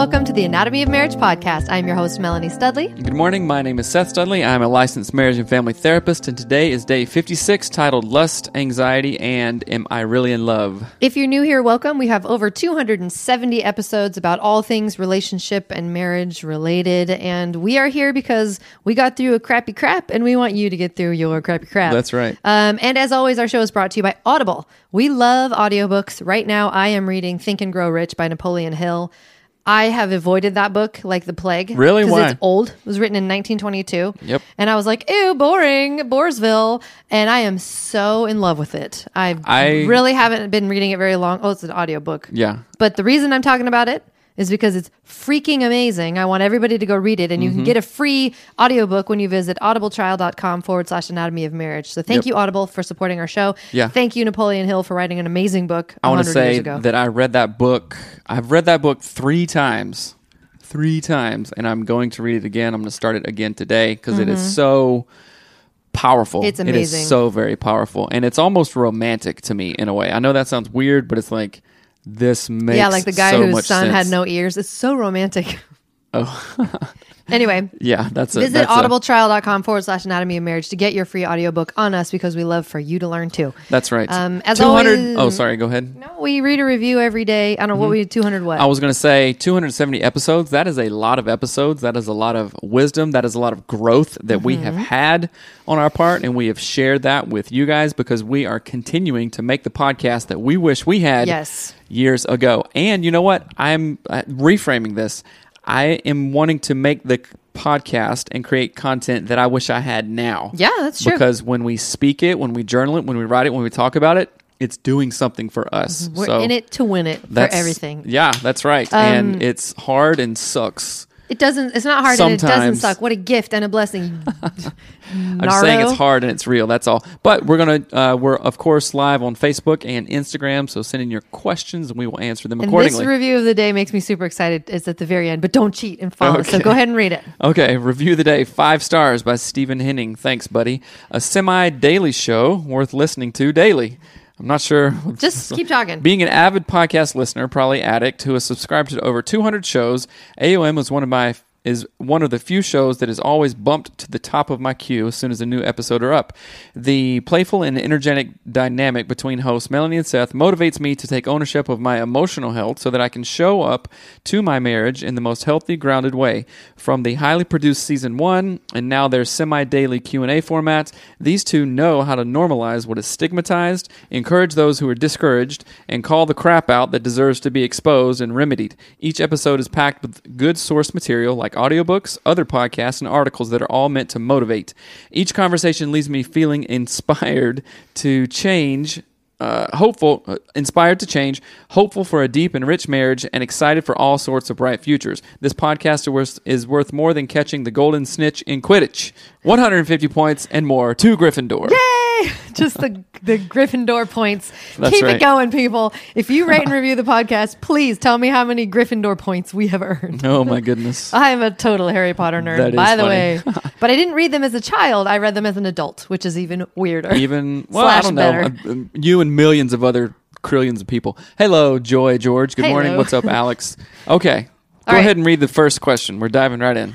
Welcome to the Anatomy of Marriage podcast. I'm your host, Melanie Studley. Good morning. My name is Seth Studley. I'm a licensed marriage and family therapist, and today is day 56 titled Lust, Anxiety, and Am I Really in Love? If you're new here, welcome. We have over 270 episodes about all things relationship and marriage related, and we are here because we got through a crappy crap, and we want you to get through your crappy crap. That's right. Um, and as always, our show is brought to you by Audible. We love audiobooks. Right now, I am reading Think and Grow Rich by Napoleon Hill. I have avoided that book like the plague. Really? Why? It's old. It was written in 1922. Yep. And I was like, ew, boring, Boresville. And I am so in love with it. I, I- really haven't been reading it very long. Oh, it's an audiobook. Yeah. But the reason I'm talking about it is because it's freaking amazing. I want everybody to go read it. And you Mm-hmm. can get a free audiobook when you visit audibletrial.com forward slash anatomy of marriage. So thank Yep. you, Audible, for supporting our show. Yeah. Thank you, Napoleon Hill, for writing an amazing book I want to say that I read that book. I've read that book three times, three times, and I'm going to read it again. I'm going to start it again today because is so powerful. Mm-hmm. It's amazing. is so very powerful, and it's almost romantic to me in a way. I know that sounds weird, but it's like this makes yeah, like the guy so whose son had no ears. It's so romantic. Oh, Anyway, yeah, that's a, visit that's audibletrial.com forward slash anatomy of marriage to get your free audiobook on us because we love for you to learn too. that's right. Um, as 200 always- Oh, sorry. Go ahead. No, we read a review every day. I don't know what we 200 what. Mm-hmm. I was going to say 270 episodes. That is a lot of episodes. That is a lot of wisdom. That is a lot of growth that we Mm-hmm. have had on our part. And we have shared that with you guys because we are continuing to make the podcast that we wish we had Yes. years ago. And you know what? I'm uh, reframing this. I am wanting to make the podcast and create content that I wish I had now. Yeah, that's true. Because when we speak it, when we journal it, when we write it, when we talk about it, it's doing something for us. We're so in it to win it for everything. Yeah, that's right. Um, and it's hard and sucks. It doesn't. It's not hard and it doesn't suck. What a gift and a blessing. I'm just saying it's hard and it's real. That's all. But we're gonna uh, we're of course live on Facebook and Instagram. So send in your questions and we will answer them And accordingly. this review of the day makes me super excited. It's at the very end, but don't cheat and follow. So go ahead and read it. Okay, review of the day five stars by Stephen Henning. Thanks, buddy. A semi daily show worth listening to daily. I'm not sure. Just keep talking. Being an avid podcast listener, probably addict, who has subscribed to over 200 shows, AOM was one of my is one of the few shows that is always bumped to the top of my queue as soon as a new episode are up. The playful and energetic dynamic between hosts Melanie and Seth motivates me to take ownership of my emotional health so that I can show up to my marriage in the most healthy, grounded way. From the highly produced season one and now their semi-daily Q&A format, these two know how to normalize what is stigmatized, encourage those who are discouraged, and call the crap out that deserves to be exposed and remedied. Each episode is packed with good source material like audiobooks, other podcasts, and articles that are all meant to motivate. Each conversation leaves me feeling inspired to change uh, hopeful, uh, inspired to change, hopeful for a deep and rich marriage, and excited for all sorts of bright futures. This podcast is worth more than catching the golden snitch in Quidditch. 150 points and more to Gryffindor. Yay! Just the the Gryffindor points. That's Keep right. it going, people. If you rate and review the podcast, please tell me how many Gryffindor points we have earned. Oh my goodness. I am a total Harry Potter nerd, by the funny. way. but I didn't read them as a child. I read them as an adult, which is even weirder. Even well, I don't know. better. Uh, uh, You and millions of other trillions of people. Hello, Joy George. Good morning. What's up, Alex? Okay, go right. ahead and read the first question. We're diving right in.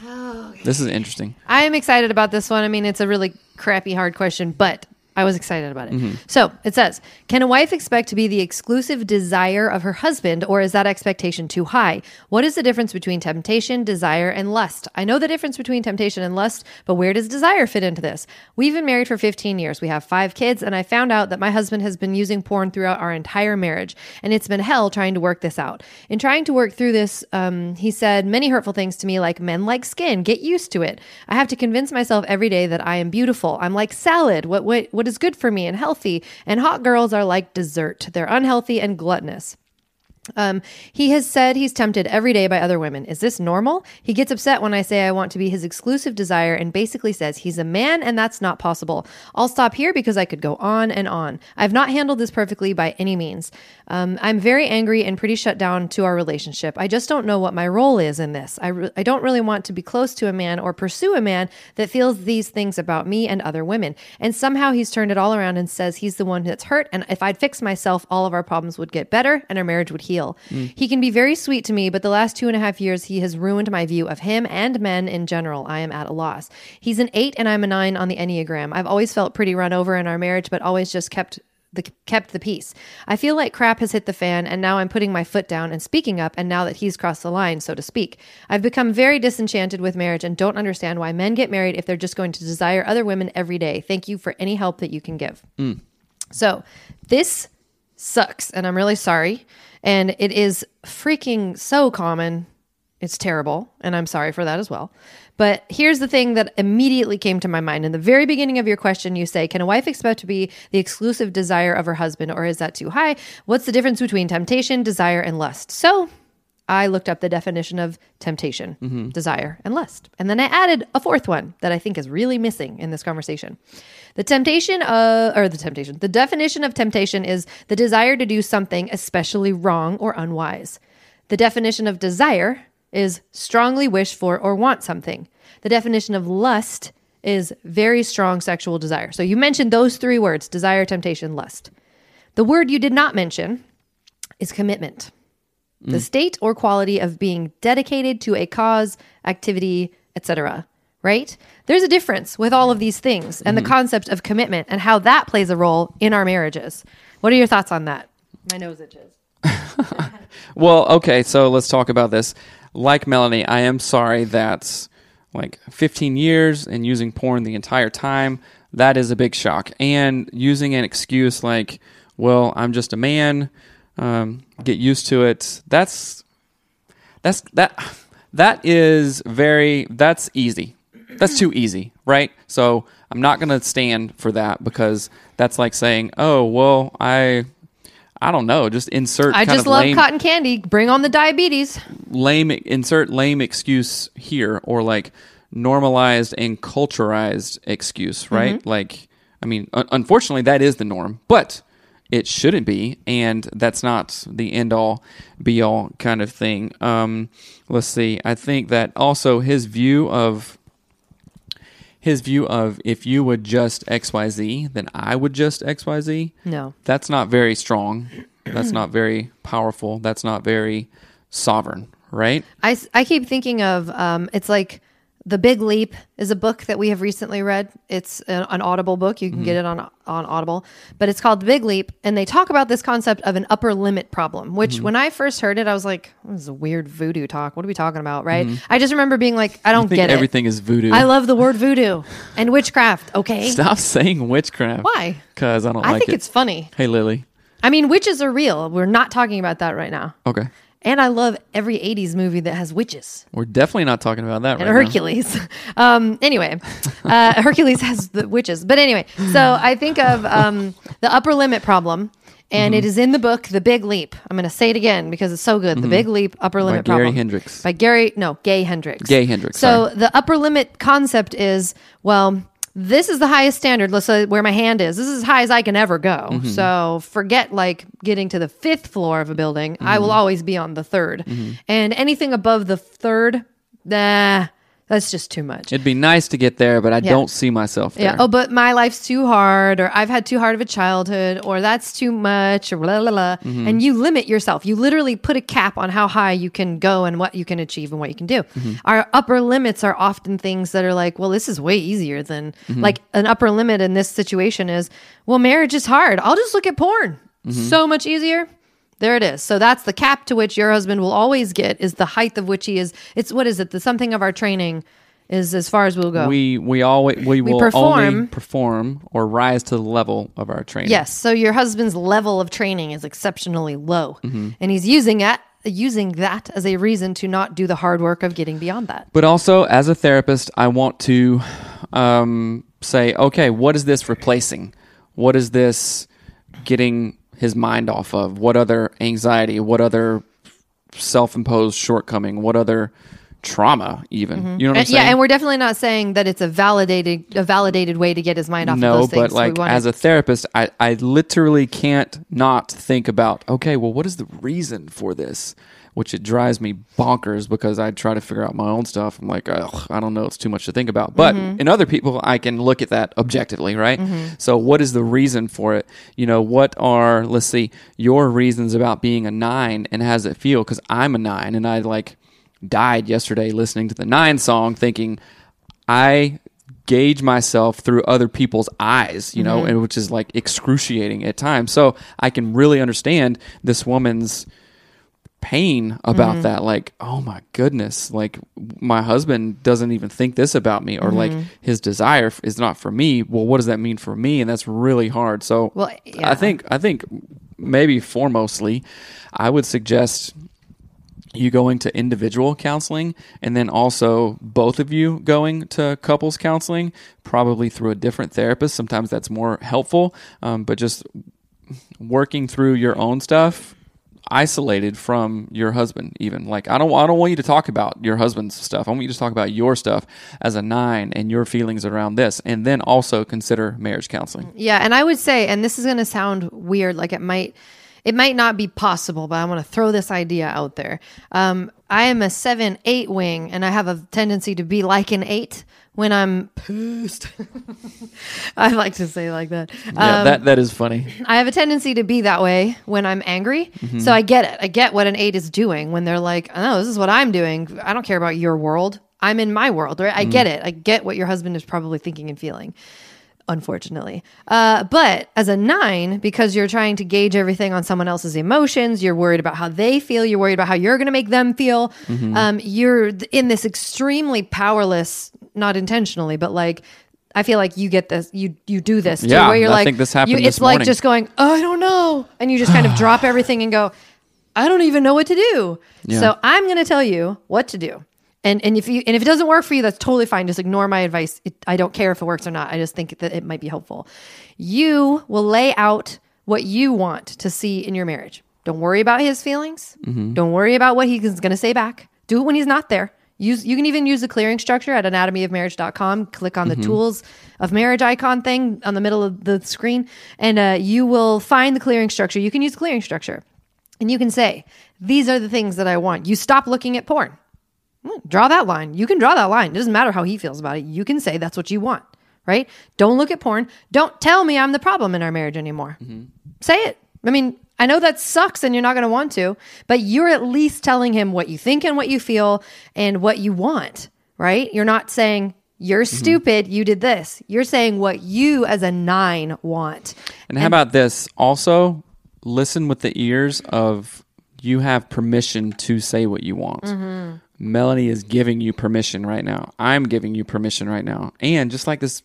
This is interesting. I am excited about this one. I mean, it's a really crappy, hard question, but I was excited about it. So it says Can a wife expect to be the exclusive desire of her husband, or is that expectation too high? What is the difference between temptation, desire, and lust? I know the difference between temptation and lust, but where does desire fit into this? We've been married for 15 years. We have five kids, and I found out that my husband has been using porn throughout our entire marriage, and it's been hell trying to work this out. In trying to work through this, um, he said many hurtful things to me, like men like skin, get used to it. I have to convince myself every day that I am beautiful. I'm like salad. What what what is good for me and healthy? And hot girls are like dessert. They're unhealthy and gluttonous. Um, he has said he's tempted every day by other women. Is this normal? He gets upset when I say I want to be his exclusive desire and basically says he's a man and that's not possible. I'll stop here because I could go on and on. I've not handled this perfectly by any means. Um, I'm very angry and pretty shut down to our relationship. I just don't know what my role is in this. I, re- I don't really want to be close to a man or pursue a man that feels these things about me and other women. And somehow he's turned it all around and says he's the one that's hurt. And if I'd fix myself, all of our problems would get better and our marriage would heal. He can be very sweet to me, but the last two and a half years, he has ruined my view of him and men in general. I am at a loss. He's an eight and I'm a nine on the Enneagram. I've always felt pretty run over in our marriage, but always just kept the kept the peace. I feel like crap has hit the fan and now I'm putting my foot down and speaking up and now that he's crossed the line, so to speak. I've become very disenchanted with marriage and don't understand why men get married if they're just going to desire other women every day. Thank you for any help that you can give. Mm. So, this sucks and I'm really sorry and it is freaking so common. It's terrible and I'm sorry for that as well. But here's the thing that immediately came to my mind. In the very beginning of your question, you say, Can a wife expect to be the exclusive desire of her husband, or is that too high? What's the difference between temptation, desire, and lust? So I looked up the definition of temptation, mm-hmm. desire, and lust. And then I added a fourth one that I think is really missing in this conversation. The temptation of, or the temptation, the definition of temptation is the desire to do something especially wrong or unwise. The definition of desire is strongly wish for or want something. The definition of lust is very strong sexual desire. So you mentioned those three words desire, temptation, lust. The word you did not mention is commitment. Mm. The state or quality of being dedicated to a cause, activity, etc. Right? There's a difference with all of these things and the mm-hmm. concept of commitment and how that plays a role in our marriages. What are your thoughts on that? My nose itches. Well, okay, so let's talk about this. Like Melanie, I am sorry that's like 15 years and using porn the entire time, that is a big shock. And using an excuse like, well, I'm just a man, um, get used to it. That's that's that that is very that's easy. That's too easy, right? So I'm not going to stand for that because that's like saying, "Oh, well, I I don't know, just insert I just love lame, cotton candy. Bring on the diabetes. lame insert lame excuse here or like normalized and culturized excuse right like i mean un- unfortunately that is the norm but it shouldn't be and that's not the end all be all kind of thing um let's see i think that also his view of his view of if you would just xyz then i would just xyz No. that's not very strong. That's not very powerful. That's not very sovereign, right? I, I keep thinking of um, it's like The Big Leap is a book that we have recently read. It's an, an Audible book. You can mm-hmm. get it on on Audible, but it's called The Big Leap, and they talk about this concept of an upper limit problem. Which, mm-hmm. when I first heard it, I was like, "This is a weird voodoo talk. What are we talking about?" Right? Mm-hmm. I just remember being like, "I don't get everything is voodoo. I love the word voodoo and witchcraft. Okay, Stop saying witchcraft. why? Because I don't I like think it. it's funny. Hey, Lily. I mean, witches are real. We're not talking about that right now. Okay. And I love every '80s movie that has witches. We're definitely not talking about that and right Hercules. Um, anyway, uh, Hercules has the witches. But anyway, so I think of um, the upper limit problem And Mm-hmm. it is in the book, The Big Leap. I'm going to say it again because it's so good. The Big Leap, Upper Mm-hmm. By Limit Gary Problem. Hendricks. By Gary, no, Gay Hendricks. Gay Hendricks, So sorry. the upper limit concept is, well, this is the highest standard. Let's say where my hand is. This is as high as I can ever go. Mm-hmm. So forget like getting to the fifth floor of a building. I Mm-hmm. will always be on the 3rd And anything above the third, nah, that's just too much. It'd be nice to get there, but I Yeah. don't see myself there. Yeah. Oh, but my life's too hard, or I've had too hard of a childhood, or that's too much, or blah, blah, blah. Mm-hmm. And you limit yourself. You literally put a cap on how high you can go and what you can achieve and what you can do. Mm-hmm. Our upper limits are often things that are like, well, this is way easier than, Mm-hmm. like, an upper limit in this situation is, well, marriage is hard. I'll just look at porn. Mm-hmm. So much easier. There it is. So that's the cap to which your husband will always get is the height of which he is. It's what is it? The something of our training is as far as we'll go. We we always we will only perform. perform or rise to the level of our training. Yes. So your husband's level of training is exceptionally low, Mm-hmm. and he's using that using that as a reason to not do the hard work of getting beyond that. But also, as a therapist, I want to um, say, okay, what is this replacing? What is this getting his mind off of? What other anxiety? What other self-imposed shortcoming? What other trauma? Even mm-hmm. you know what I'm And, saying? yeah, and we're definitely not saying that it's a validated a validated way to get his mind off of no, those things. but like as a therapist, I, I literally can't not think about, okay, well, what is the reason for this? Which it drives me bonkers because I try to figure out my own stuff. I'm like, Ugh, I don't know, it's too much to think about. But Mm-hmm. in other people, I can look at that objectively, right? So, what is the reason for it? You know, what are, let's see, your reasons about being a nine and how does it feel? Because I'm a nine and I like died yesterday listening to the nine song thinking, I gauge myself through other people's eyes, you know, and which is like excruciating at times. So I can really understand this woman's pain about that. Like, oh my goodness, like my husband doesn't even think this about me, or like his desire is not for me. Well, what does that mean for me? And that's really hard. So, Well, yeah. I think I think maybe foremostly, I would suggest you going to individual counseling and then also both of you going to couples counseling probably through a different therapist sometimes that's more helpful um, but just working through your own stuff isolated from your husband even. Like i don't i don't want you to talk about your husband's stuff. I want you to talk about your stuff as a nine and your feelings around this and then also consider marriage counseling. Yeah, and I would say, and this is going to sound weird, like it might, it might not be possible, but I want to throw this idea out there. Um, I am a seven, eight wing, and I have a tendency to be like an eight when I'm pissed. I like to say like that. yeah Um, that that is funny I have a tendency to be that way when I'm angry. So I get it. I get what an eight is doing when they're like, oh, this is what I'm doing. I don't care about your world. I'm in my world, right? I get it. I get what your husband is probably thinking and feeling, unfortunately. Uh, but as a nine, because you're trying to gauge everything on someone else's emotions, you're worried about how they feel, you're worried about how you're going to make them feel. Um, you're in this extremely powerless, not intentionally, but like, I feel like you get this, you you do this too, Yeah, where you're I like, think this happened you, this it's like morning. just going, oh, I don't know, and you just kind of drop everything and go, I don't even know what to do. Yeah. So I'm going to tell you what to do. And and if you and if it doesn't work for you, that's totally fine. Just ignore my advice. It, I don't care if it works or not. I just think that it might be helpful. You will lay out what you want to see in your marriage. Don't worry about his feelings. Don't worry about what he's going to say back. Do it when he's not there. Use you can even use the clearing structure at anatomyofmarriage.com. Click on the tools of marriage icon thing on the middle of the screen, and uh, you will find the clearing structure. You can use clearing structure, and you can say, "These are the things that I want." You stop looking at porn. Draw that line. You can draw that line. It doesn't matter how he feels about it. You can say that's what you want, right? Don't look at porn. Don't tell me I'm the problem in our marriage anymore. Say it. I mean, I know that sucks and you're not going to want to, but you're at least telling him what you think and what you feel and what you want, right? You're not saying, you're stupid, you did this. You're saying what you as a nine want. And how about this? Also, listen with the ears of you have permission to say what you want. Mm-hmm. Melanie is giving you permission right now. I'm giving you permission right now. And just like this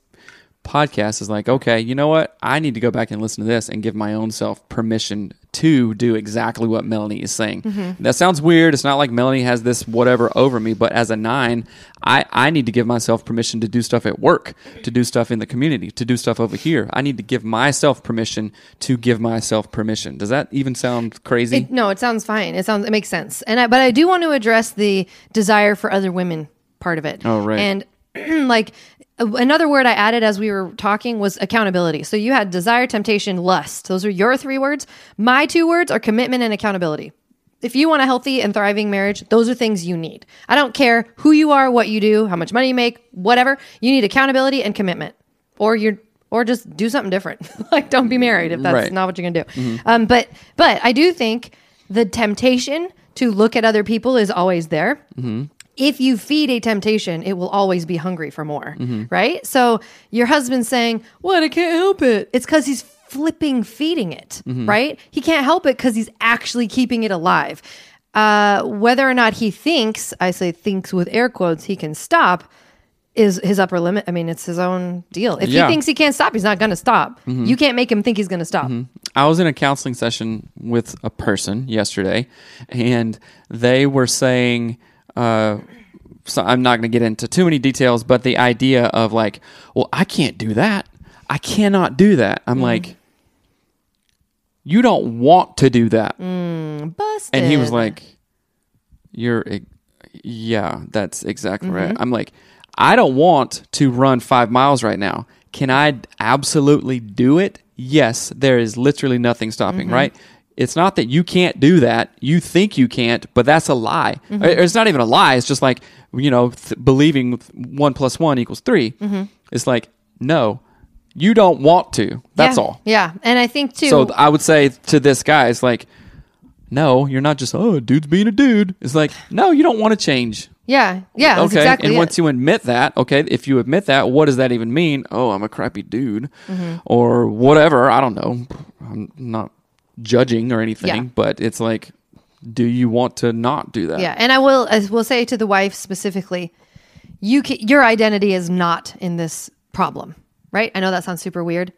podcast is like, okay, you know what? I need to go back and listen to this and give my own self permission to do exactly what Melanie is saying. Mm-hmm. That sounds weird. It's not like Melanie has this whatever over me, but as a nine, I, I need to give myself permission to do stuff at work, to do stuff in the community, to do stuff over here. I need to give myself permission to give myself permission. Does that even sound crazy? It, no, it sounds fine. It sounds it makes sense. And I, but I do want to address the desire for other women part of it. Oh, right. And like Uh, another word I added as we were talking was accountability. So you had desire, temptation, lust. Those are your three words. My two words are commitment and accountability. If you want a healthy and thriving marriage, those are things you need. I don't care who you are, what you do, how much money you make, whatever. You need accountability and commitment. Or you're or just do something different. like don't be married if that's Right. not what you're gonna do. Mm-hmm. Um, but but I do think the temptation to look at other people is always there. Mm-hmm. If you feed a temptation, it will always be hungry for more, right? So your husband's saying, "What? I can't help it." It's because he's flipping feeding it, right? He can't help it because he's actually keeping it alive. Uh, whether or not he thinks, I say thinks with air quotes, he can stop is his upper limit. I mean, it's his own deal. If Yeah. he thinks he can't stop, he's not going to stop. You can't make him think he's going to stop. I was in a counseling session with a person yesterday, and they were saying, uh, so I'm not going to get into too many details, but the idea of like, well, I can't do that. I cannot do that. I'm mm. like, you don't want to do that. Mm, busted. And he was like, You're, yeah, that's exactly right. Mm-hmm. I'm like, I don't want to run five miles right now. Can I absolutely do it? Yes, there is literally nothing stopping, mm-hmm. right? It's not that you can't do that. You think you can't, but that's a lie. Or It's not even a lie. It's just like, you know, th- believing one plus one equals 3 It's like, no, you don't want to. That's Yeah. all. Yeah. And I think too. So I would say to this guy, it's like, no, you're not just oh, dude's being a dude. It's like, no, you don't want to change. yeah. Yeah. Okay, exactly and it. once you admit that, okay, if you admit that, what does that even mean? Oh, I'm a crappy dude, Mm-hmm. or whatever. I don't know. I'm not judging or anything, Yeah. but it's like, do you want to not do that? Yeah, and I will I will say to the wife specifically, you ca your identity is not in this problem, right? I know that sounds super weird.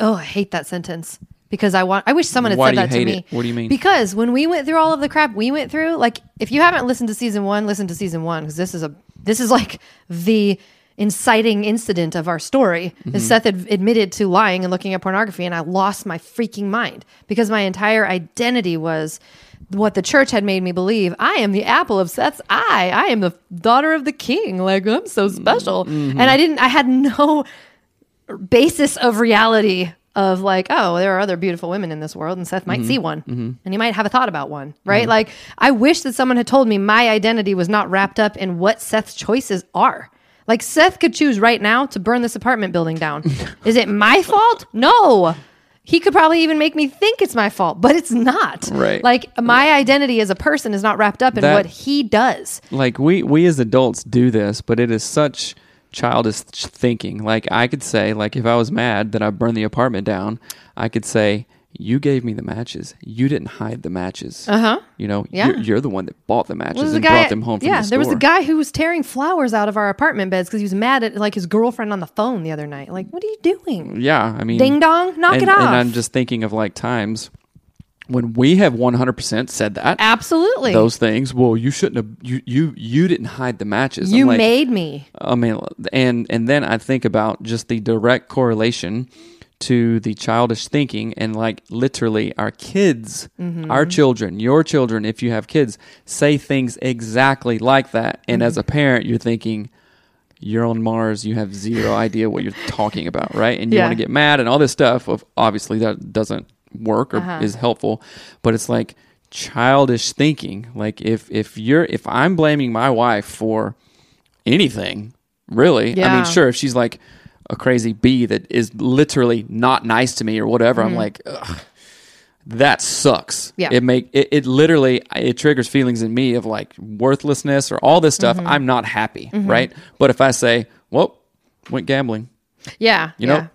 Oh, I hate that sentence because I want. I wish someone had Why said that to me. it? What do you mean? Because when we went through all of the crap we went through, like if you haven't listened to season one, listen to season one because this is a this is like the inciting incident of our story. Mm-hmm. Is Seth ad- admitted to lying and looking at pornography, and I lost my freaking mind because my entire identity was what the church had made me believe. I am the apple of Seth's eye. I am the daughter of the king. Like I'm so special, Mm-hmm. and I didn't. I had no basis of reality of like, oh, there are other beautiful women in this world, and Seth might see one, and he might have a thought about one, right? Like, I wish that someone had told me my identity was not wrapped up in what Seth's choices are. Like, Seth could choose right now to burn this apartment building down. Is it my fault? No. He could probably even make me think it's my fault, but it's not. Right. Like, my identity as a person is not wrapped up in That- what he does. like we we as adults do this but it is such childish thinking like i could say like if i was mad that i burned the apartment down i could say you gave me the matches you didn't hide the matches uh-huh you know Yeah. you're, you're the one that bought the matches a and guy, brought them home from yeah, the store there was a guy who was tearing flowers out of our apartment beds because he was mad at like his girlfriend on the phone the other night. Like, what are you doing? yeah i mean Ding dong, knock and, it off. and i'm just thinking of like times when we have 100% said that Absolutely. those things well you shouldn't have you you you didn't hide the matches you like, made me. I mean, and and then I think about just the direct correlation to the childish thinking and like literally our kids, Mm-hmm. our children, your children, if you have kids, say things exactly like that. And as a Mm-hmm. parent, you're thinking, you're on Mars, you have zero idea what you're talking about, right? And you Yeah. want to get mad and all this stuff. Of obviously that doesn't work or Uh-huh. is helpful, but it's like childish thinking. Like if if you're if I'm blaming my wife for anything, really. I mean, sure, if she's like a crazy bee that is literally not nice to me or whatever, I'm like, Ugh, that sucks. Mm-hmm. Yeah. It make it, it literally it triggers feelings in me of like worthlessness or all this stuff. Mm-hmm. I'm not happy, right? But if I say, "Well, went gambling," Yeah. you know,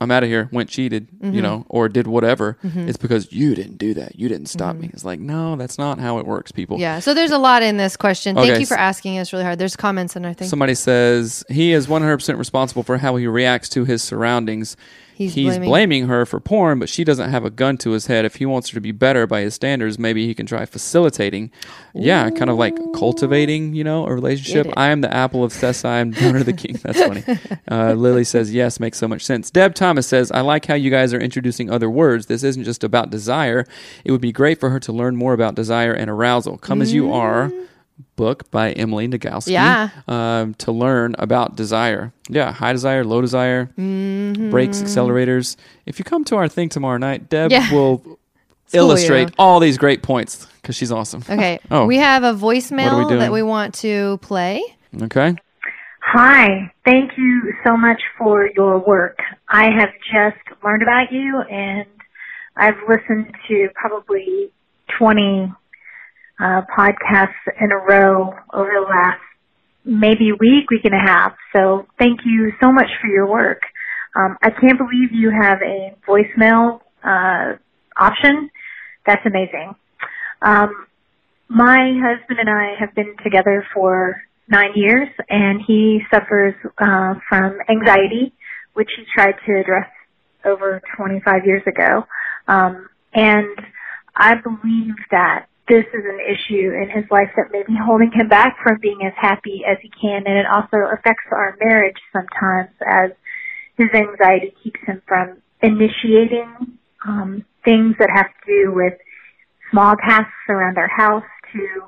I'm out of here, went cheated, Mm-hmm. you know, or did whatever, it's because you didn't do that. You didn't stop me. It's like, no, that's not how it works, people. Mm-hmm. Yeah. So there's a lot in this question. Thank Okay, you for asking. It's really hard. There's comments in our thing. Somebody says he is 100% responsible for how he reacts to his surroundings. He's blaming. blaming- her for porn, but she doesn't have a gun to his head. If he wants her to be better by his standards, maybe he can try facilitating. Yeah, kind of like cultivating, you know, a relationship. I am the apple of Thessa. I'm donor the king. That's funny. Uh, Lily says, yes, makes so much sense. Deb Thomas says, I like how you guys are introducing other words. This isn't just about desire. It would be great for her to learn more about desire and arousal. Come as you are. Book by Emily Nagoski. Yeah. Um, to learn about desire. Yeah, high desire, low desire, brakes, accelerators. If you come to our thing tomorrow night, Deb Mm-hmm. Yeah. will School illustrate you. all these great points because she's awesome. Okay. Oh. We have a What are we voicemail that we want to play. Okay. Hi, thank you so much for your work. I have just learned about you and I've listened to probably 20 uh, podcasts in a row over the last maybe week, week and a half. So thank you so much for your work. Um, I can't believe you have a voicemail uh, option. That's amazing. Um, my husband and I have been together for nine years, and he suffers uh, from anxiety, which he tried to address over 25 years ago. Um, and I believe that this is an issue in his life that may be holding him back from being as happy as he can, and it also affects our marriage sometimes as his anxiety keeps him from initiating um, things that have to do with small tasks around our house to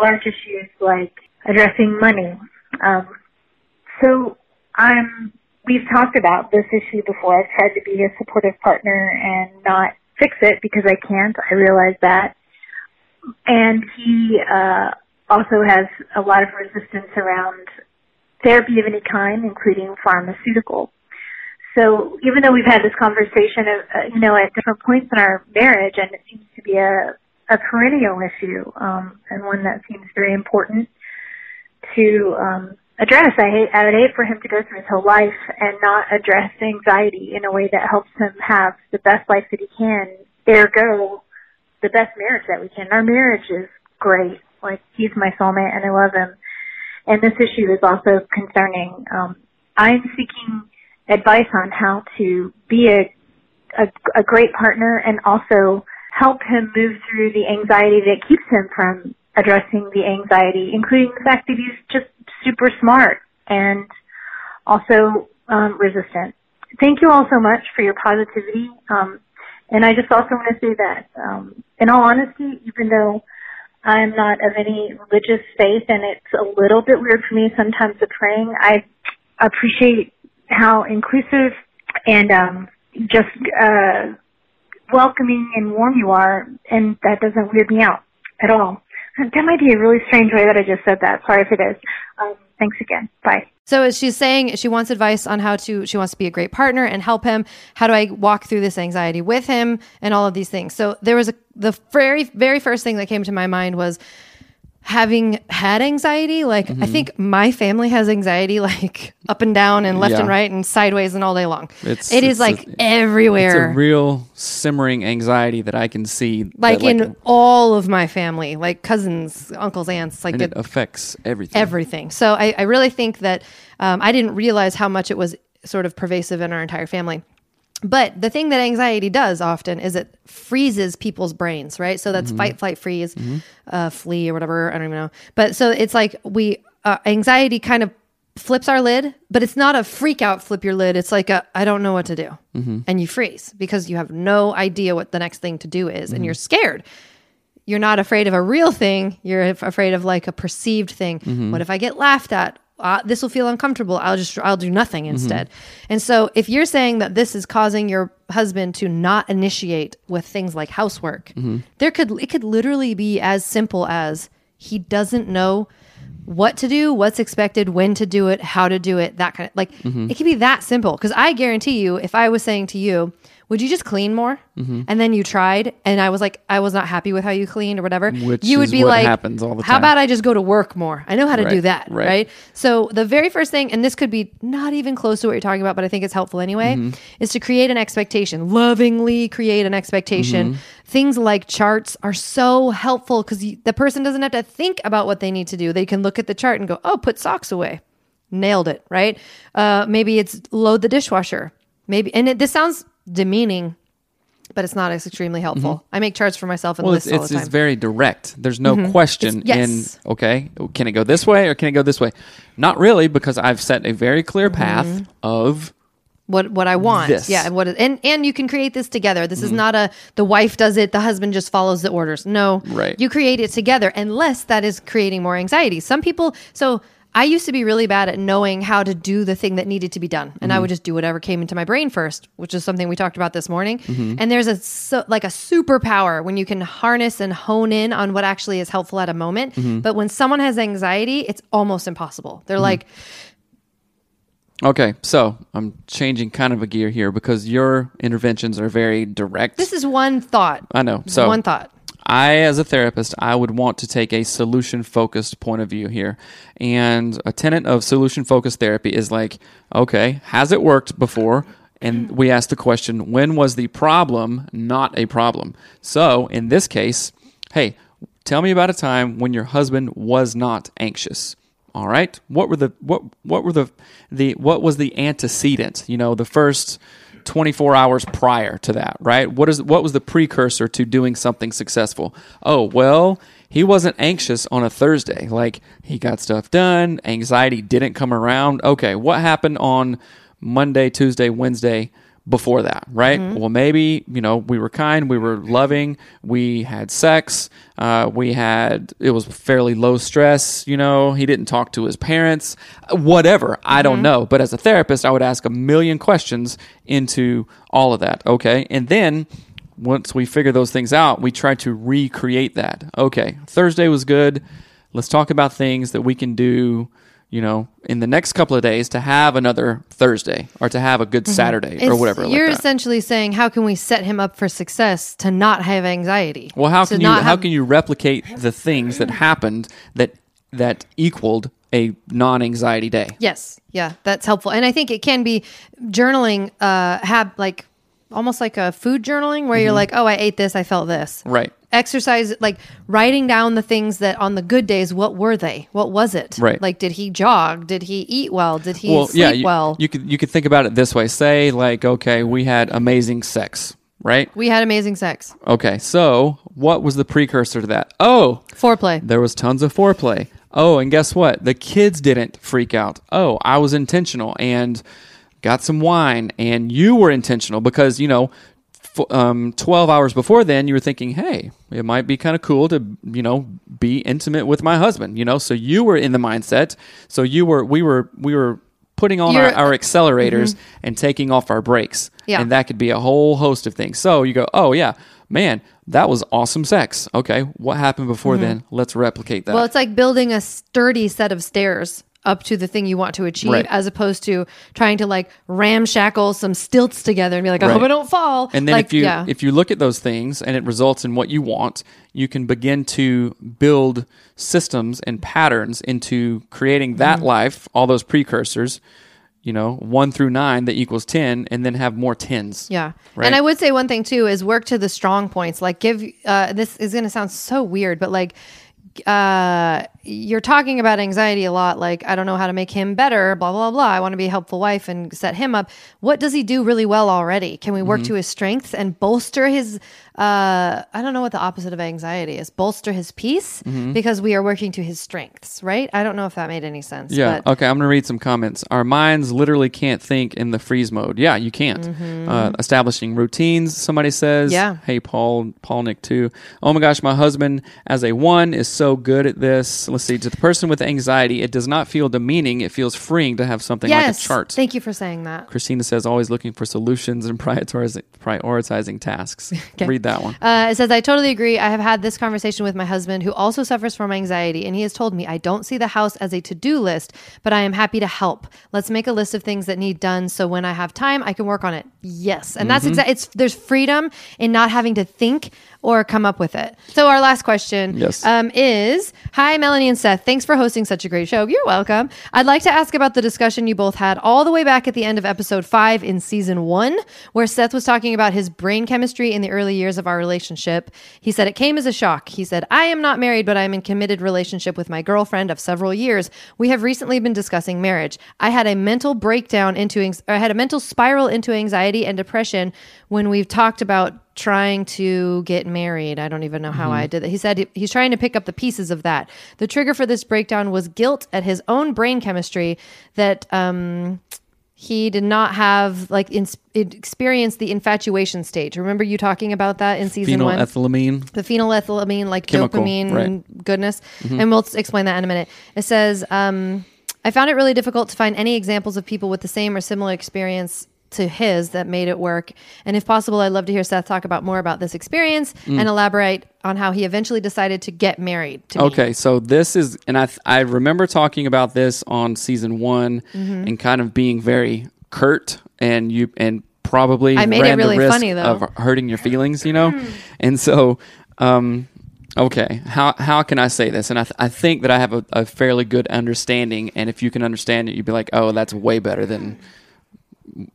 large issues like addressing money. Um, so I'm, we've talked about this issue before. I've tried to be a supportive partner and not fix it because I can't. I realize that. And he, uh, also has a lot of resistance around therapy of any kind, including pharmaceutical. So even though we've had this conversation, uh, you know, at different points in our marriage, and it seems to be a, a perennial issue, um, and one that seems very important to um, address. I hate, I would hate for him to go through his whole life and not address anxiety in a way that helps him have the best life that he can. Ergo, the best marriage that we can. Our marriage is great. Like he's my soulmate, and I love him. And this issue is also concerning. Um, I'm seeking advice on how to be a, a a great partner and also help him move through the anxiety that keeps him from addressing the anxiety, including the fact that he's just super smart and also um, resistant. Thank you all so much for your positivity. Um, and I just also want to say that, um, in all honesty, even though I'm not of any religious faith and it's a little bit weird for me sometimes to praying, I appreciate how inclusive and um, just uh, welcoming and warm you are, and that doesn't weird me out at all. That might be a really strange way that I just said that. Sorry if it is. Um, thanks again. Bye. So is she's saying she wants advice on how to she wants to be a great partner and help him. How do I walk through this anxiety with him and all of these things? So there was a the very very first thing that came to my mind was having had anxiety. Like I think my family has anxiety like up and down and left Yeah. and right and sideways and all day long. It's- it it's is like a- It's a real simmering anxiety that I can see. that, like in all of my family, like cousins, uncles, aunts, like it, it affects everything. everything. So I, I really think that um, I didn't realize how much it was sort of pervasive in our entire family. But the thing that anxiety does often is it freezes people's brains, right? So that's mm-hmm. fight, flight, freeze, mm-hmm. uh, flee, or whatever. I don't even know. But so it's like we uh, anxiety kind of flips our lid, but it's not a freak out flip your lid. It's like a I don't know what to do, mm-hmm. and you freeze because you have no idea what the next thing to do is, and you're scared you're not afraid of a real thing. You're afraid of like a perceived thing. What if I get laughed at? Uh, this will feel uncomfortable. I'll just I'll do nothing instead. And so if you're saying that this is causing your husband to not initiate with things like housework, there could it could literally be as simple as he doesn't know what to do, what's expected, when to do it, how to do it, that kind of like Mm-hmm. it can be that simple. Because I guarantee you, if I was saying to you, would you just clean more? Mm-hmm. And then you tried, and I was like, I was not happy with how you cleaned or whatever. Which you would is be what like, happens all the time. How about I just go to work more? I know how to do that, right. right? So the very first thing, and this could be not even close to what you're talking about, but I think it's helpful anyway, Mm-hmm. is to create an expectation. Lovingly create an expectation. Mm-hmm. Things like charts are so helpful because the person doesn't have to think about what they need to do. They can look at the chart and go, "Oh, put socks away." Nailed it, right? Uh, maybe it's load the dishwasher. Maybe, and it, this sounds demeaning, but it's not. Extremely helpful. I make charts for myself and Mm-hmm. Well, it's, all it's, the time. it's very direct. There's no question It's- yes. in, okay, can it go this way or can it go this way? Not really, because I've set a very clear path Mm-hmm. of, what what I want. This. Yeah, what and and you can create this together. This is not a the wife does it, the husband just follows the orders. No. Right. You create it together unless that is creating more anxiety. Some people so I used to be really bad at knowing how to do the thing that needed to be done, and I mm-hmm. would just do whatever came into my brain first, which is something we talked about this morning. Mm-hmm. And there's a so, like a superpower when you can harness and hone in on what actually is helpful at a moment. Mm-hmm. But when someone has anxiety, it's almost impossible. They're like, okay, so I'm changing kind of a gear here because your interventions are very direct. "This is one thought." I know. So one thought. I, as a therapist, I would want to take a solution focused point of view here. And a tenet of solution focused therapy is like, okay, has it worked before? And we ask the question, when was the problem not a problem? So in this case, hey, tell me about a time when your husband was not anxious. All right. What were the what what were the the what was the antecedent? You know, the first 24 hours prior to that, right? What is what was the precursor to doing something successful? Oh, well, he wasn't anxious on a Thursday. Like he got stuff done, anxiety didn't come around. Okay, what happened on Monday, Tuesday, Wednesday before that, right? Well, maybe, you know, we were kind, we were loving, we had sex, uh, we had, it was fairly low stress, you know, he didn't talk to his parents, whatever. I don't know. But as a therapist, I would ask a million questions into all of that, okay? And then, once we figure those things out, we try to recreate that. Okay, Thursday was good. Let's talk about things that we can do, you know, in the next couple of days to have another Thursday or to have a good Saturday or Mm-hmm. It's- whatever. You're that. essentially saying, how can we set him up for success to not have anxiety? Well, how can you how have- can you replicate the things that happened that that equaled a non-anxiety day? Yes, yeah, that's helpful, and I think it can be journaling. Uh, have like almost like a food journaling where you're like, oh, I ate this, I felt this. Mm-hmm. Right. Exercise, like writing down the things that on the good days, what were they? What was it? Right. Like, did he jog? Did he eat well? Did he well, sleep yeah, you, well? you could you could think about it this way. Say like, okay, we had amazing sex, right? we had amazing sex. Okay, so what was the precursor to that? Oh, Foreplay. there was tons of foreplay. Oh, and guess what? The kids didn't freak out. Oh, I was intentional and got some wine, and you were intentional because you know, um, twelve hours before then, you were thinking, hey, it might be kind of cool to you know be intimate with my husband. You know, so you were in the mindset. So you were, we were, we were putting on our, our accelerators and taking off our brakes. Yeah. And that could be a whole host of things. So you go, oh yeah, man, that was awesome sex. Okay, what happened before then? Let's replicate that. Well, it's like building a sturdy set of stairs up to the thing you want to achieve, Right. as opposed to trying to like ramshackle some stilts together and be like, I hope Right. I don't fall. and then like, if you yeah. if you look at those things and it results in what you want, you can begin to build systems and patterns into creating that Mm-hmm. life, all those precursors, you know, 1 through 9 that equals 10 and then have more 10s. Yeah. Right? And I would say one thing too is work to the strong points. Like give uh this is going to sound so weird, but like uh you're talking about anxiety a lot like I don't know how to make him better, blah blah blah. I want to be a helpful wife and set him up. What does he do really well already? Can we Mm-hmm. work to his strengths and bolster his uh I don't know what the opposite of anxiety is. Bolster his peace Mm-hmm. because we are working to his strengths, right? I don't know if that made any sense. Yeah. Okay. I'm going to read some comments. Our minds literally can't think in the freeze mode. Yeah, you can't. Uh, establishing routines. Somebody says. Mm-hmm. Yeah. Hey, Paul. Paul Nick too. Oh my gosh, my husband as a one is so good at this. Let's see. To the person with anxiety, it does not feel demeaning. It feels freeing to have something yes. like a chart. Thank you for saying that. Christina says, always looking for solutions and prioritizing, prioritizing tasks. Read that one. Uh, it says, I totally agree. I have had this conversation with my husband, who also suffers from anxiety, and he has told me I don't see the house as a to do list, but I am happy to help. Let's make a list of things that need done so when I have time, I can work on it. Yes. And Mm-hmm. that's exactly, it's, there's freedom in not having to think or come up with it. So, our last question Yes. um, is Hi, Melanie and Seth. Thanks for hosting such a great show. You're welcome. I'd like to ask about the discussion you both had all the way back at the end of episode five in season one, where Seth was talking about his brain chemistry in the early years of our relationship. He said it came as a shock. He said, I am not married, but I'm in committed relationship with my girlfriend of several years. We have recently been discussing marriage. I had a mental breakdown into, I had a mental spiral into anxiety and depression when we've talked about trying to get married. I don't even know how I did that. He said he- he's trying to pick up the pieces of that. The trigger for this breakdown was guilt at his own brain chemistry that um, he did not have like in, experienced the infatuation stage. Remember you talking about that in season one? Phenylethylamine. the phenylethylamine, like Chemical, dopamine right. goodness. And we'll explain that in a minute. It says, um, I found it really difficult to find any examples of people with the same or similar experience to his that made it work. And if possible, I'd love to hear Seth talk about more about this experience Mm. and elaborate on how he eventually decided to get married to me. Okay, so this is, and I I remember talking about this on season one, Mm-hmm. and kind of being very curt, and you and probably I made it really the risk funny, though. of hurting your feelings, you know, and so. um Okay, how how can I say this? And I, th- I think that I have a, a fairly good understanding, and if you can understand it, you'd be like, oh, that's way better than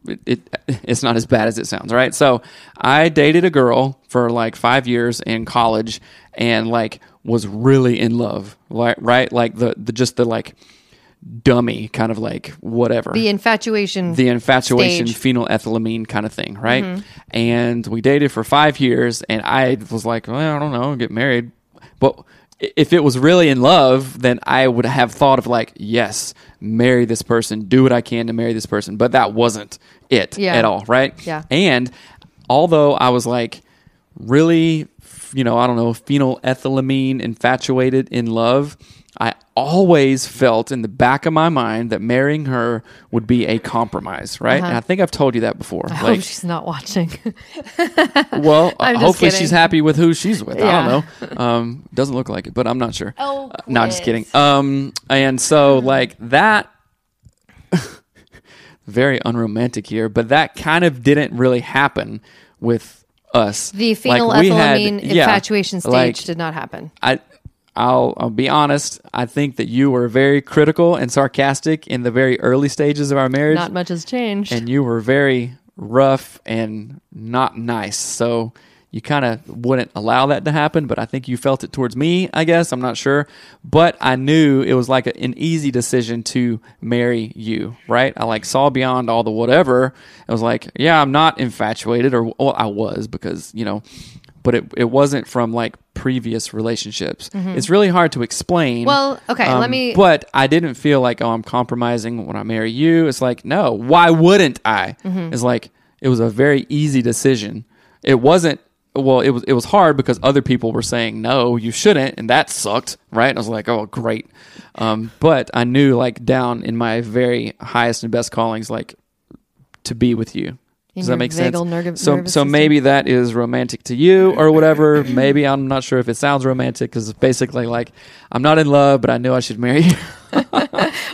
it, it it's not as bad as it sounds, right? So I dated a girl for like five years in college, and like was really in love, like right, like the, the just the like dummy kind of like whatever The infatuation. the infatuation stage. Mm-hmm. phenylethylamine kind of thing, right? And we dated for five years, and I was like, well, I don't know, get married. But if it was really in love, then I would have thought of like, yes, marry this person, do what I can to marry this person. But that wasn't it Yeah. at all, right? Yeah. And although I was like really, you know, I don't know, phenylethylamine infatuated in love, I always felt in the back of my mind that marrying her would be a compromise, right? Uh-huh. And I think I've told you that before. I like, hope she's not watching. well, uh, hopefully kidding. she's happy with who she's with. Yeah. I don't know. Um, doesn't look like it, but I'm not sure. Oh, Uh, no, just kidding. Um, and so like that, very unromantic here, but that kind of didn't really happen with us. the Like, we had- phenylethylamine yeah, infatuation stage like, did not happen. I I'll I'll be honest. I think that you were very critical and sarcastic in the very early stages of our marriage, Not much has changed. and you were very rough and not nice. So you kind of wouldn't allow that to happen, but I think you felt it towards me, I guess. I'm not sure. But I knew it was like a, an easy decision to marry you, right? I like saw beyond all the whatever. I was like, yeah, I'm not infatuated, or well, I was because, you know, but it, it wasn't from like previous relationships. It's really hard to explain. Mm-hmm. Well, okay, let Um, me- But I didn't feel like, oh, I'm compromising when I marry you. It's like, no, why wouldn't I? Mm-hmm. It's like it was a very easy decision. It wasn't. Well, it was it was hard because other people were saying no, you shouldn't, and that sucked, right? And I was like, oh, great. Um, but I knew, like down in my very highest and best callings, like to be with you. Does that make sense? so, so system? maybe that is romantic to you or whatever. maybe I'm not sure if it sounds romantic because it's basically like I'm not in love, but I knew I should marry you.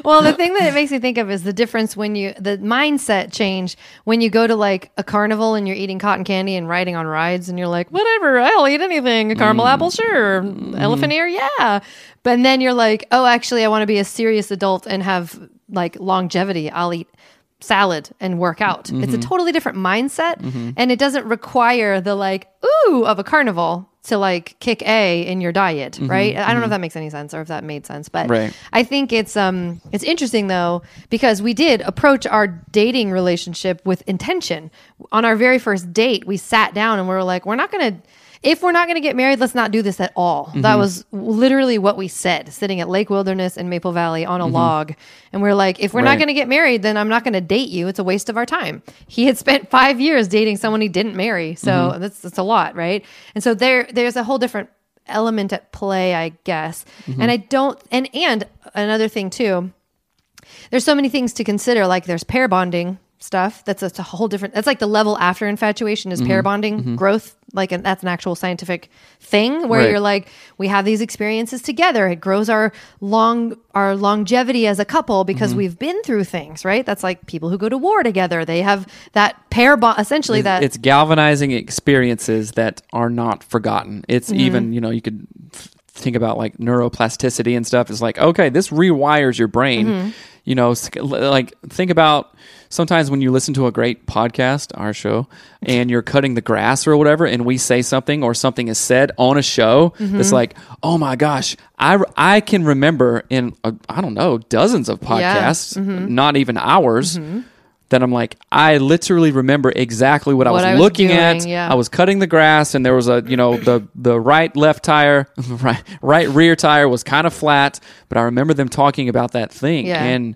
Well, the thing that it makes me think of is the difference when you the mindset change when you go to like a carnival and you're eating cotton candy and riding on rides and you're like, whatever, I'll eat anything. A caramel Mm. apple, sure. Elephant ear, yeah. But then you're like, oh, actually, I want to be a serious adult and have like longevity. I'll eat salad and work out. It's a Mm-hmm. totally different mindset, and it doesn't require the like ooh of a carnival to like kick A in your diet, right? I don't know if that makes any sense or if that made sense, but Mm-hmm. Right. I think it's um it's interesting though because we did approach our dating relationship with intention. On our very first date, we sat down and we were like, we're not going to if we're not going to get married, let's not do this at all. Mm-hmm. That was literally what we said, sitting at Lake Wilderness in Maple Valley on a log. And we're like, if we're not Mm-hmm. Going to get married, then I'm not going to date you. It's a waste of our time. He had spent five years dating someone he didn't marry. So Mm-hmm. that's, that's a lot, right? And so there, there's a whole different element at play, I guess. Mm-hmm. And I don't and and another thing too. There's so many things to consider. Like there's pair bonding stuff. That's a, a whole different. That's like the level after infatuation is Mm-hmm. pair bonding growth. Like and that's an actual scientific thing where Right. you're like we have these experiences together. It grows our long our longevity as a couple because Mm-hmm. we've been through things. Right. That's like people who go to war together. They have that pair bond. Essentially, that it's galvanizing experiences that are not forgotten. It's Mm-hmm. even, you know, you could think about like neuroplasticity and stuff. It's like, okay, this rewires your brain. Mm-hmm. You know, like think about sometimes when you listen to a great podcast, our show, and you're cutting the grass or whatever, and we say something or something is said on a show Mm-hmm. that's like, oh my gosh, I, I can remember in, uh, I don't know, dozens of podcasts, Mm-hmm. not even hours. That I'm like, I literally remember exactly what, I was I was looking at. yeah. I was cutting the grass, and there was a, you know, the the right left tire, right right rear tire was kind of flat, but I remember them talking about that thing, Yeah. Mm-hmm. and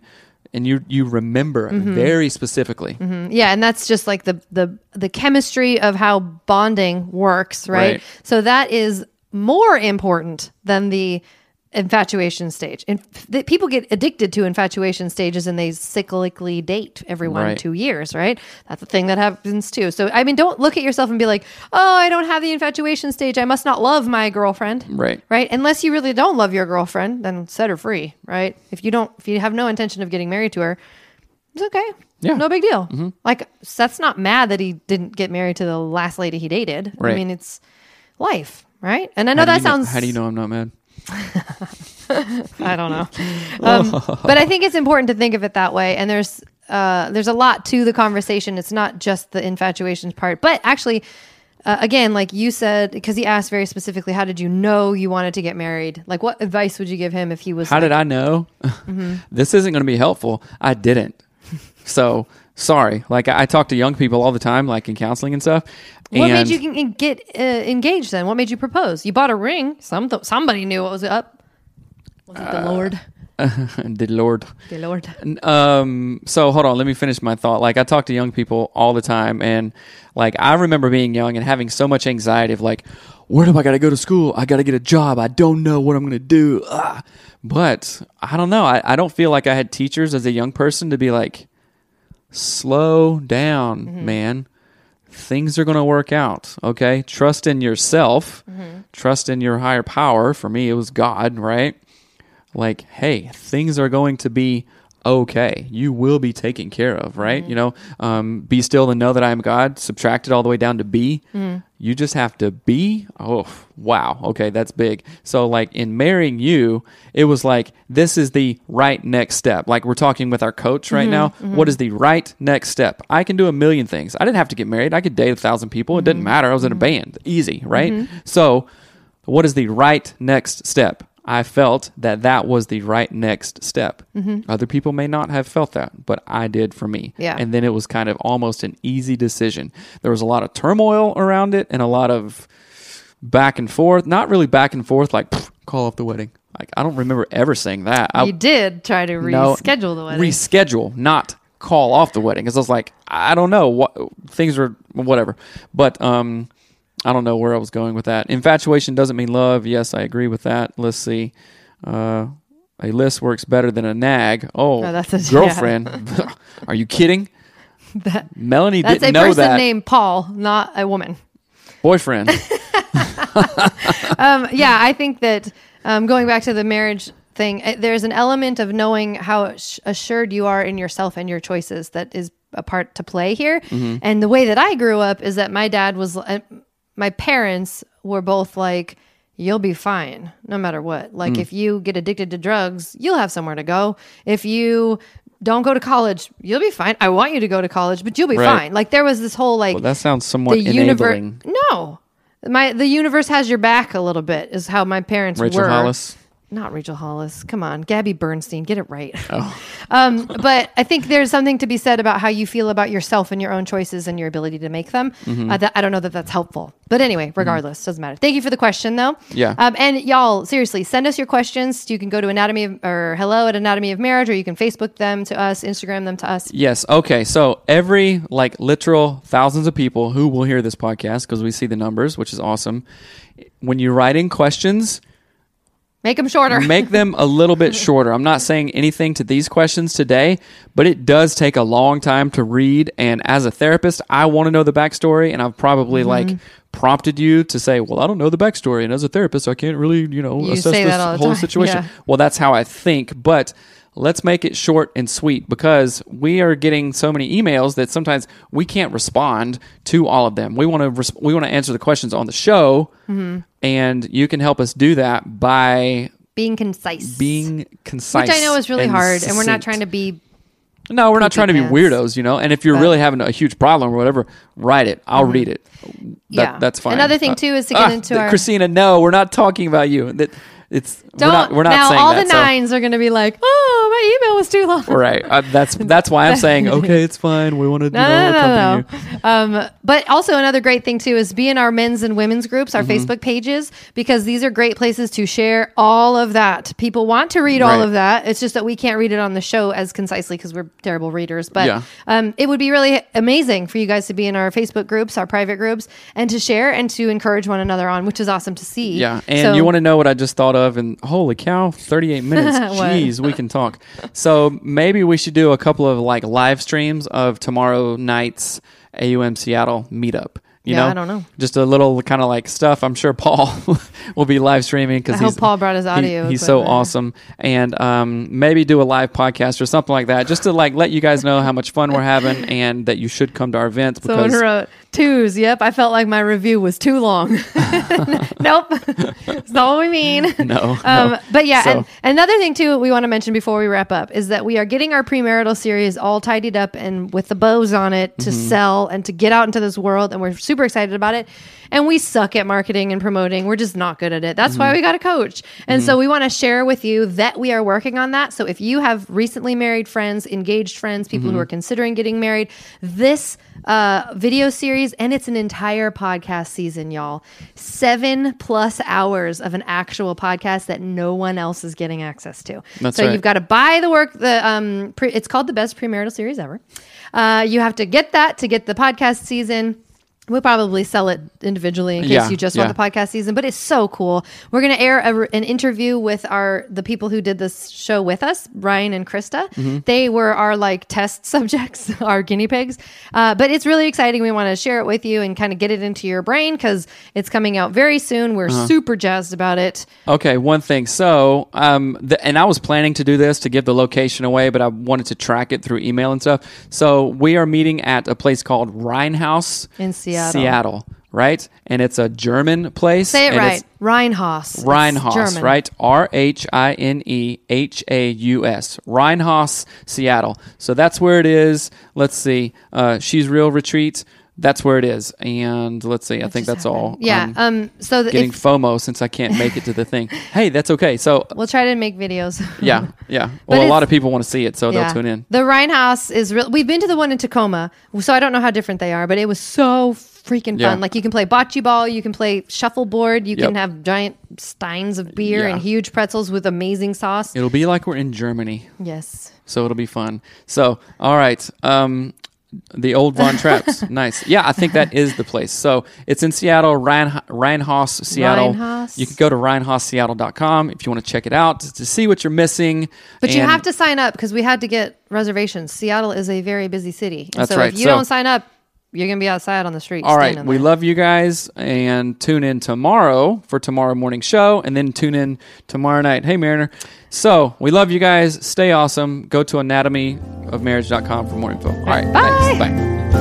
and you you remember mm-hmm. very specifically, mm-hmm. Yeah, and that's just like the the the chemistry of how bonding works, right? Right. So that is more important than the infatuation stage. And people get addicted to infatuation stages and they cyclically date every one Right. two years, right? That's the thing that happens too. So I mean, don't look at yourself and be like, "Oh, I don't have the infatuation stage. I must not love my girlfriend." Right. Right? Unless you really don't love your girlfriend, then set her free, right? If you don't if you have no intention of getting married to her, it's okay. Yeah. Mm-hmm. No big deal. Like Seth's not mad that he didn't get married to the last lady he dated. Right. I mean, it's life, right? And I know that know- sounds. how do you know I'm not mad? I don't know. Um, but I think it's important to think of it that way. And there's uh, there's a lot to the conversation. It's not just the infatuation part, but actually. Uh, again, like you said, because he asked very specifically, how did you know you wanted to get married? Like, what advice would you give him if he was? How like, did I know? Mm-hmm. this isn't going to be helpful. I didn't. so sorry. Like I, I talk to young people all the time, like in counseling and stuff. What and made you get uh, engaged then? What made you propose? You bought a ring. Some somebody knew what was up. Was it the Lord? the Lord. The Lord. Um. So hold on. Let me finish my thought. Like I talk to young people all the time, and like I remember being young and having so much anxiety of like, where do I got to go to school? I got to get a job. I don't know what I'm going to do. Ah. But I don't know. I, I don't feel like I had teachers as a young person to be like, slow down, man. Things are going to work out. Okay. Trust in yourself. Mm-hmm. Trust in your higher power. For me, it was God, right? like, hey, things are going to be okay. You will be taken care of, right? Mm-hmm. You know, um, be still and know that I am God. Subtract it all the way down to be. Mm-hmm. You just have to be. Oh, wow. Okay, that's big. So, like in marrying you, it was like this is the right next step. Like we're talking with our coach right mm-hmm, now. What is the right next step? I can do a million things. I didn't have to get married. I could date a thousand people. It didn't matter. I was in a band. Easy, right? So, what is the right next step? I felt that that was the right next step. Other people may not have felt that, but I did for me. Yeah. And then it was kind of almost an easy decision. There was a lot of turmoil around it and a lot of back and forth. Not really back and forth, like call off the wedding. Like I don't remember ever saying that. I, You did try to no, reschedule the wedding. Reschedule, not call off the wedding. Because I was like, I don't know what things were, whatever. But um, I don't know where I was going with that. Infatuation doesn't mean love. Yes, I agree with that. Let's see. Uh, a list works better than a nag. Oh, Oh, that's a- girlfriend. Are you kidding? Melanie That's didn't know That's a person that. named Paul, not a woman. Boyfriend. Um, yeah, I think that um, going back to the marriage thing, uh, there's an element of knowing how assured you are in yourself and your choices that is a part to play here. Mm-hmm. And the way that I grew up is that my dad was, uh, my parents were both like, you'll be fine no matter what. Like Mm. if you get addicted to drugs, you'll have somewhere to go. If you don't go to college, you'll be fine. I want you to go to college, but you'll be Right. fine. Like there was this whole like well, that sounds somewhat the enabling. No, my the universe has your back a little bit. Is how my parents Rachel were. Hollis. Not Rachel Hollis. Come on, Gabby Bernstein, get it right. Oh. um, but I think there's something to be said about how you feel about yourself and your own choices and your ability to make them. Mm-hmm. Uh, that, I don't know that that's helpful, but anyway, regardless, doesn't matter. Thank you for the question, though. Yeah. Um, and y'all, seriously, send us your questions. You can go to Anatomy of, or Hello at Anatomy of Marriage, or you can Facebook them to us, Instagram them to us. Yes. Okay. So every like literal thousands of people who will hear this podcast because we see the numbers, which is awesome. When you write in questions, Make them shorter. make them a little bit shorter. I'm not saying anything to these questions today, but it does take a long time to read. And as a therapist, I want to know the backstory, and I've probably Mm-hmm. like prompted you to say, "Well, I don't know the backstory," and as a therapist, I can't really, you know, You assess this the whole time. situation. Yeah. Well, that's how I think, but. Let's make it short and sweet because we are getting so many emails that sometimes we can't respond to all of them. We want to res- we want to answer the questions on the show, Mm-hmm. and you can help us do that by Being concise. being concise. Which I know is really hard, and we're not trying to be No, we're not trying to be weirdos, you know. And if you're But- really having a huge problem or whatever, write it. I'll read it. That, Mm-hmm. Yeah. that's fine. Another thing, Uh, too, is to get ah, into th- our- Christina. No, we're not talking about you. That it's Don't we're not. We're not now. all that. the so- nines are going to be like, "Oh, my email was too long." right. Uh, that's that's why I'm saying okay. It's fine. We want to you know, No, no, no, you. Um, but also another great thing too is be in our men's and women's groups, our Mm-hmm. Facebook pages, because these are great places to share all of that. People want to read all of that. It's just that we can't read it on the show as concisely because we're terrible readers. But Yeah. um, it would be really amazing for you guys to be in our Facebook groups, our private groups, and to share and to encourage one another on, which is awesome to see. Yeah, and So- you want to know what I just thought of? And holy cow, 38 minutes. Jeez, we can talk. So maybe we should do a couple of like live streams of tomorrow night's AUM Seattle meetup. You Yeah, know, I don't know. Just a little kind of like stuff. I'm sure Paul will be live streaming because I hope Paul brought his audio he's so awesome, and um, maybe do a live podcast or something like that, just to like let you guys know how much fun we're having and that you should come to our events Someone wrote twos. Yep, I felt like my review was too long. nope, it's not what we mean. no, Um, no. but yeah, So- and another thing too we want to mention before we wrap up is that we are getting our premarital series all tidied up and with the bows on it to Mm-hmm. sell and to get out into this world, and we're super excited about it. And we suck at marketing and promoting; we're just not good at it. That's Mm-hmm. why we got a coach, and so we want to share with you that we are working on that. So if you have recently married friends, engaged friends, people Mm-hmm. who are considering getting married, this uh, video series and it's an entire podcast season, y'all. Seven plus hours of an actual podcast that no one else is getting access to. That's so right. you've got to buy the work. The um, pre, it's called the best premarital series ever. Uh, you have to get that to get the podcast season. We'll probably sell it individually in case Yeah, you just yeah. want the podcast season, but it's so cool. We're going to air a, an interview with our the people who did this show with us, Ryan and Krista. Mm-hmm. They were our like test subjects, our guinea pigs. Uh, but it's really exciting. We want to share it with you and kind of get it into your brain because it's coming out very soon. We're Uh-huh. super jazzed about it. Okay, one thing. So, um, the, and I was planning to do this to give the location away, but I wanted to track it through email and stuff. So, we are meeting at a place called Rheinhaus In Seattle. Seattle, right? And it's a German place. Say it and right, it's Reinhaus. It's Rheinhaus, right? R H I N E H A U S. Rheinhaus, Seattle. So that's where it is. Let's see. Uh, She's Real Retreat. That's where it is. And let's see. I think that's all. Yeah. I'm Um. So the, getting if, FOMO since I can't make it to the thing. hey, that's okay. So we'll try to make videos. yeah, yeah. Well, a lot of people want to see it, so they'll tune in. The Rheinhaus is real. We've been to the one in Tacoma, so I don't know how different they are, but it was so freaking Yeah. fun. Like you can play bocce ball, you can play shuffleboard, you Yep. can have giant steins of beer Yeah. and huge pretzels with amazing sauce. It'll be like we're in Germany, yes. so it'll be fun. So, all right. Um, the old Von Trapps. nice. Yeah, I think that is the place. So it's in Seattle, Rhein, Rheinhaus, Seattle. Rheinhaus. You can go to rheinhausseattle.com if you want to check it out to, to see what you're missing. But you And- have to sign up because we had to get reservations. Seattle is a very busy city. And That's so right. if you So- don't sign up, you're going to be outside on the street. All right, we there. love you guys, and tune in tomorrow for tomorrow morning show, and then tune in tomorrow night. Hey, Mariner. So we love you guys. Stay awesome. Go to anatomyofmarriage.com for more info. All right, Bye. thanks. Bye.